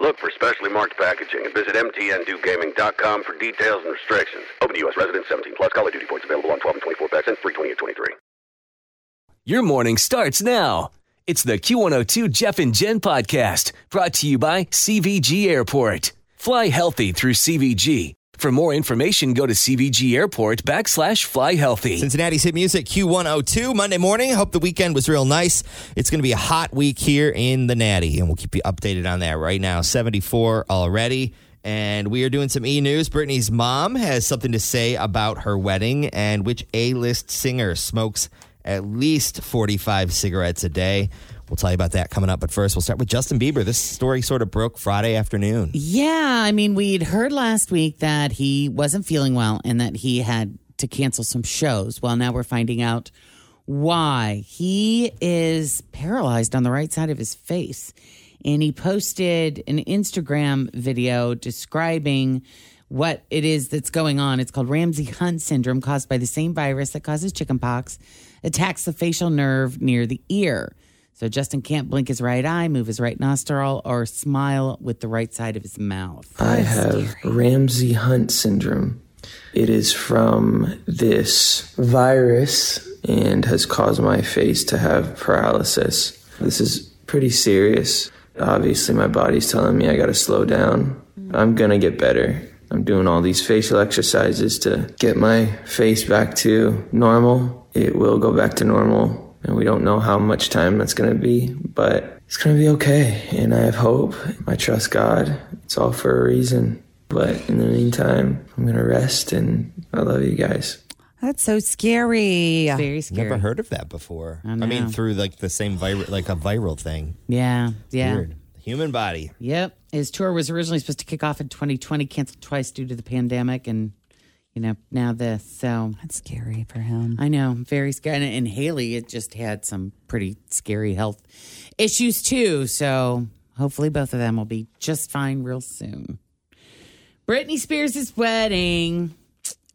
Look for specially marked packaging and visit mtndewgaming.com for details and restrictions. Open to U.S. residents 17 plus. Call of Duty points available on 12 and 24 packs and free 20 and 23. Your morning starts now. It's the Q102 Jeff and Jen podcast brought to you by CVG Airport. Fly healthy through CVG. For more information, go to CVG Airport backslash fly healthy. Cincinnati's hit music Q102 Monday morning. Hope the weekend was real nice. It's going to be a hot week here in the Natty, and we'll keep you updated on that right now. 74 already. And we are doing some e news. Britney's mom has something to say about her wedding and which A list singer smokes at least 45 cigarettes a day. We'll tell you about that coming up. But first, we'll start with Justin Bieber. This story sort of broke Friday afternoon. Yeah, I mean, we'd heard last week that he wasn't feeling well and that he had to cancel some shows. Well, now we're finding out why. He is paralyzed on the right side of his face. And he posted an Instagram video describing what it is that's going on. It's called Ramsay Hunt syndrome, caused by the same virus that causes chickenpox, attacks the facial nerve near the ear. So Justin can't blink his right eye, move his right nostril, or smile with the right side of his mouth. I have Ramsay Hunt syndrome. It is from this virus and has caused my face to have paralysis. This is pretty serious. Obviously, my body's telling me I gotta slow down. I'm gonna get better. I'm doing all these facial exercises to get my face back to normal. It will go back to normal and we don't know how much time that's going to be, but it's going to be okay. And I have hope. I trust God. It's all for a reason. But in the meantime, I'm going to rest and I love you guys. That's so scary. Very scary. Never heard of that before. I I, mean, through like the same viral, like a viral thing. Yeah, yeah. Weird. Human body. Yep. His tour was originally supposed to kick off in 2020, canceled twice due to the pandemic, and you know now this. So That's scary for him. I know, very scary. And, and Hailey, it just had some pretty scary health issues too. So hopefully, both of them will be just fine real soon. Britney Spears' wedding.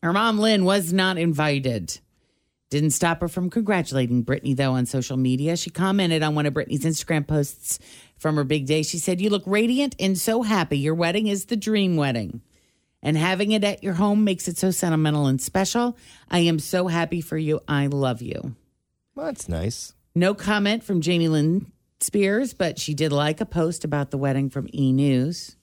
Her mom, Lynn, was not invited. Didn't stop her from congratulating Britney, though, on social media. She commented on one of Britney's Instagram posts from her big day. She said, You look radiant and so happy. Your wedding is the dream wedding. And having it at your home makes it so sentimental and special. I am so happy for you. I love you. Well, that's nice. No comment from Jamie Lynn Spears, but she did like a post about the wedding from E News.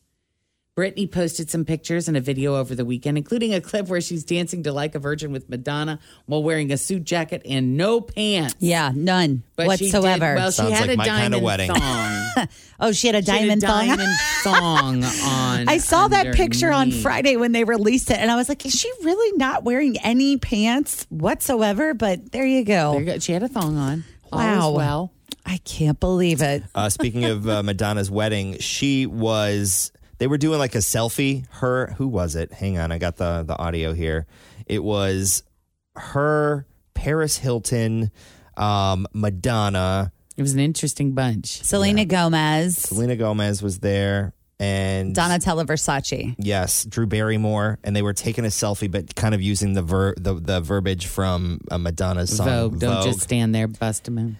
Britney posted some pictures and a video over the weekend, including a clip where she's dancing to Like a Virgin with Madonna while wearing a suit jacket and no pants. Yeah, none But she did- whatsoever. well, Sounds she had like a my kinda diamond wedding. thong. oh, she had a She had diamond a thong. diamond thong on. I saw that picture on. Friday when they released it, and I was like, "Is she really not wearing any pants whatsoever?" But there you go. There you go. She had a thong on. All Wow. well. I can't believe it. Uh, speaking of uh, Madonna's wedding, she was. They were doing like a selfie. Her, who was it? Hang on, I got the the audio here. It was her, Paris Hilton, um, Madonna, It was an interesting bunch. Selena Gomez. Selena Gomez was there, and Donatella Versace. Yes, Drew Barrymore, and they were taking a selfie, but kind of using the ver- the, the verbiage from uh, Madonna's song Vogue. Don't Vogue. just stand there, bust a move.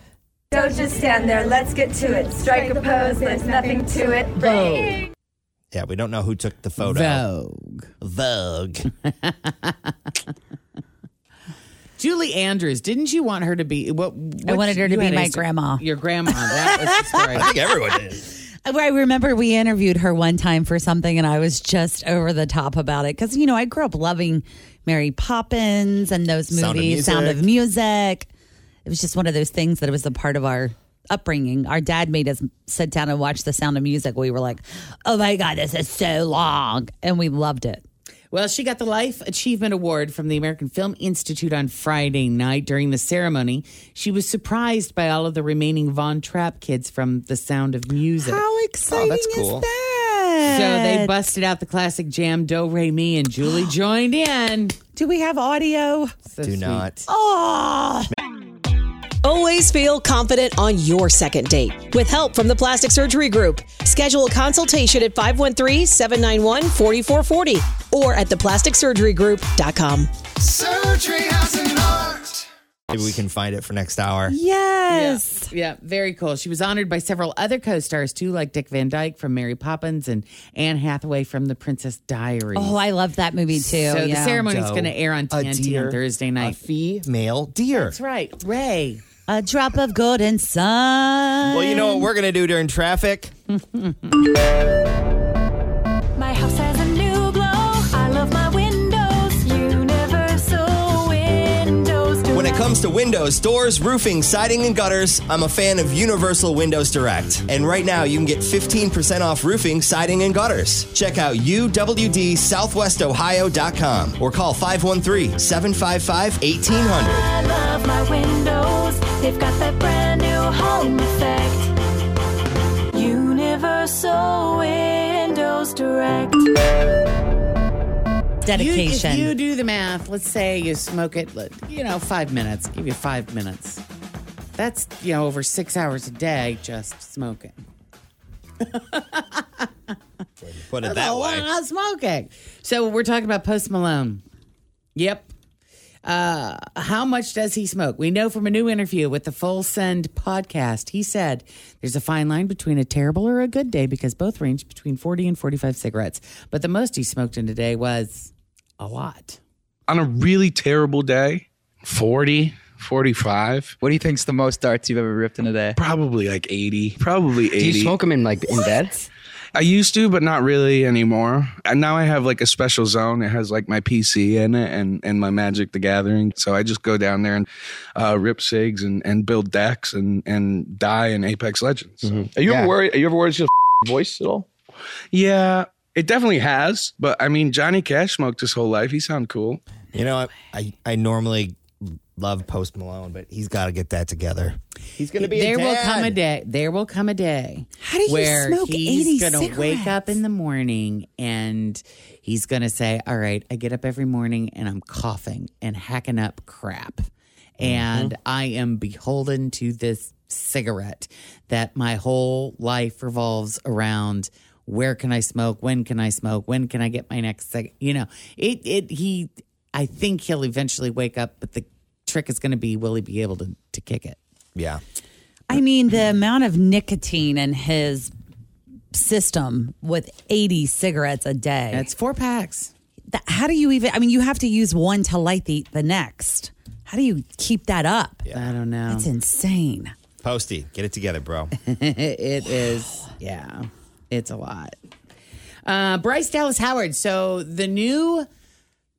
Don't just stand there. Let's get to it. Strike a pose. There's nothing to it. Vogue. yeah, we don't know who took the photo. Vogue. Vogue. Julie Andrews, didn't you want her to be? What, I wanted her to be my a- grandma. Your grandma. That was the story. I think everyone did. I remember we interviewed her one time for something, and I was just over the top about it because you know I grew up loving Mary Poppins and those Sound of movies, Sound of Music. Music. It was just one of those things that it was a part of our upbringing. Our dad made us sit down and watch The Sound of Music. We were like, "Oh my god, this is so long," and we loved it. Well, she got the Life Achievement Award from the American Film Institute on Friday night. During the ceremony, she was surprised by all of the remaining Von Trapp kids from The Sound of Music. How oh, exciting that's cool. is that? So they busted out the classic jam Do Re Mi, and Julie joined in. Do we have audio? So Do sweet. not. Oh, Always feel confident on your second date. With help from the Plastic Surgery Group, schedule a consultation at 513-791-4440 or at theplasticsurgerygroup.com. Surgery has an art. Maybe we can find it for next hour. yes. Yeah, very cool. She was honored by several other co-stars too, like Dick Van Dyke from Mary Poppins and Anne Hathaway from The Princess Diaries. Oh, I love that movie too. so the ceremony is going to air on a TNT deer, on Thursday A night. female deer. That's right, Ray. A drop of golden sun. Well, you know what we're gonna do during traffic? My house has a new glow. I love my windows. Universal Windows. When it comes to windows, doors, roofing, siding, and gutters, I'm a fan of Universal Windows Direct. And right now, you can get 15% off roofing, siding, and gutters. Check out uwdsouthwestohio.com or call 513 755 1800. I love my windows. They've got that brand new home effect. Universal Windows Direct. dedication. You, if you do the math, let's say you smoke it, you know, five minutes. Give you five minutes. That's you know over six hours a day just smoking. Put it That's that a way. lot of smoking. So we're talking about Post Malone. Yep. Uh, how much does he smoke? We know from a new interview with the Full Send podcast. He said there's a fine line between a terrible or a good day because both range between 40 and 45 cigarettes. But the most he smoked in a day was a lot. on a really terrible day, 40, 45. What do you think's the most darts you've ever ripped in a day? Probably like 80. Probably 80. Do you smoke them in like in bed? I used to, but not really anymore. And now I have like a special zone. It has like my PC in it and, and my Magic the Gathering. So I just go down there and uh, rip SIGs and, and build decks and, and die in Apex Legends. So, Are you ever worried? Are you ever worried it's your voice at all? yeah, it definitely has. But I mean, Johnny Cash smoked his whole life. He sounded cool. You know, I, I, I normally love Post Malone, but he's got to get that together. He's going to be a there will come a day. There will come a day. How do you where smoke 80 he's gonna wake up in the morning and he's gonna say, "All right, I get up every morning and I'm coughing and hacking up crap, and mm-hmm. I am beholden to this cigarette that my whole life revolves around." Where can I smoke? When can I smoke? When can I get my next cig? You know, it. It. He. I think he'll eventually wake up, but the trick is going to be will he be able to to kick it? Yeah. I mean, the amount of nicotine in his system with 80 cigarettes a day. That's four packs. That, how do you even, I mean, you have to use one to light the, the next. How do you keep that up? I don't know. It's insane. Posty, get it together, bro. it is, yeah, it's a lot. Uh, Bryce Dallas Howard. So the new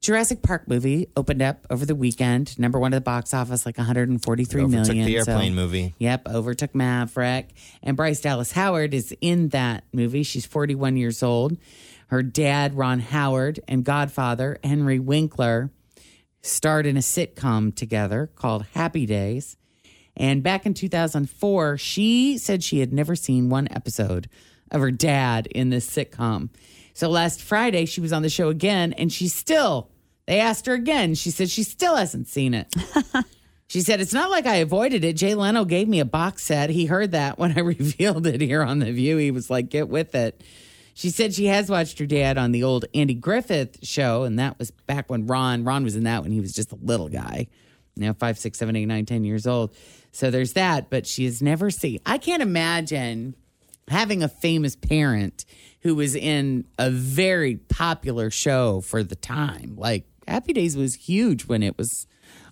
Jurassic Park movie opened up over the weekend. Number one at the box office, like 143 Overtook million. the So- airplane movie. Yep, overtook Maverick. And Bryce Dallas Howard is in that movie. She's 41 years old. Her dad, Ron Howard, and godfather, Henry Winkler, starred in a sitcom together called Happy Days. And back in 2004, she said she had never seen one episode of her dad in this sitcom. So last Friday, she was on the show again, and she still, they asked her again. She said she still hasn't seen it. She said, It's not like I avoided it. Jay Leno gave me a box set. He heard that when I revealed it here on The View. He was like, Get with it. She said she has watched her dad on the old Andy Griffith show, and that was back when Ron Ron was in that when he was just a little guy. Now five, six, seven, eight, nine, ten years old. So there's that, but she has never seen. I can't imagine having a famous parent who was in a very popular show for the time. Like Happy Days was huge when it was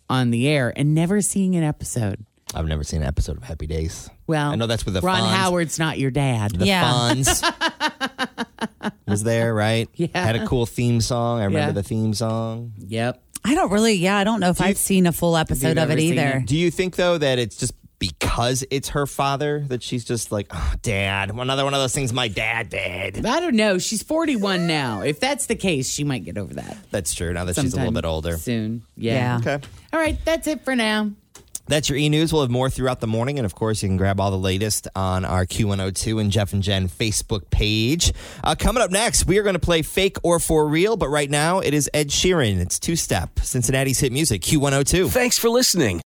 on the air, and never seeing an episode. I've never seen an episode of Happy Days. Well, I know that's where the Ron Fonz- Howard's not your dad. The Fonz was there, right? Yeah. Had a cool theme song. I remember Yeah. the theme song. Yep. I don't really, yeah, I don't know if I've seen a full episode of it either. Do you think though that it's just because it's her father that she's just like, oh, dad, another one of those things my dad did. I don't know. She's 41 now. If that's the case, she might get over that. That's true. Now that she's a little bit older. Soon. Yeah. Okay. All right. That's it for now. That's your e news. We'll have more throughout the morning. And of course, you can grab all the latest on our Q102 and Jeff and Jen Facebook page. Uh, coming up next, we are going to play Fake or For Real. But right now, it is Ed Sheeran. It's two step, Cincinnati's hit music, Q102. Thanks for listening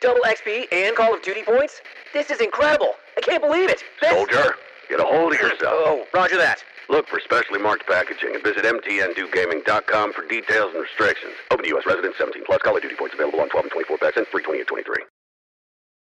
Double XP and Call of Duty points? This is incredible. I can't believe it. This- Soldier, get a hold of oh, yourself. Oh, roger that. Look for specially marked packaging and visit mtndewgaming.com for details and restrictions. Open to U.S. residents 17 plus. Call of Duty points available on 12 and 24 packs and free 20 and 23.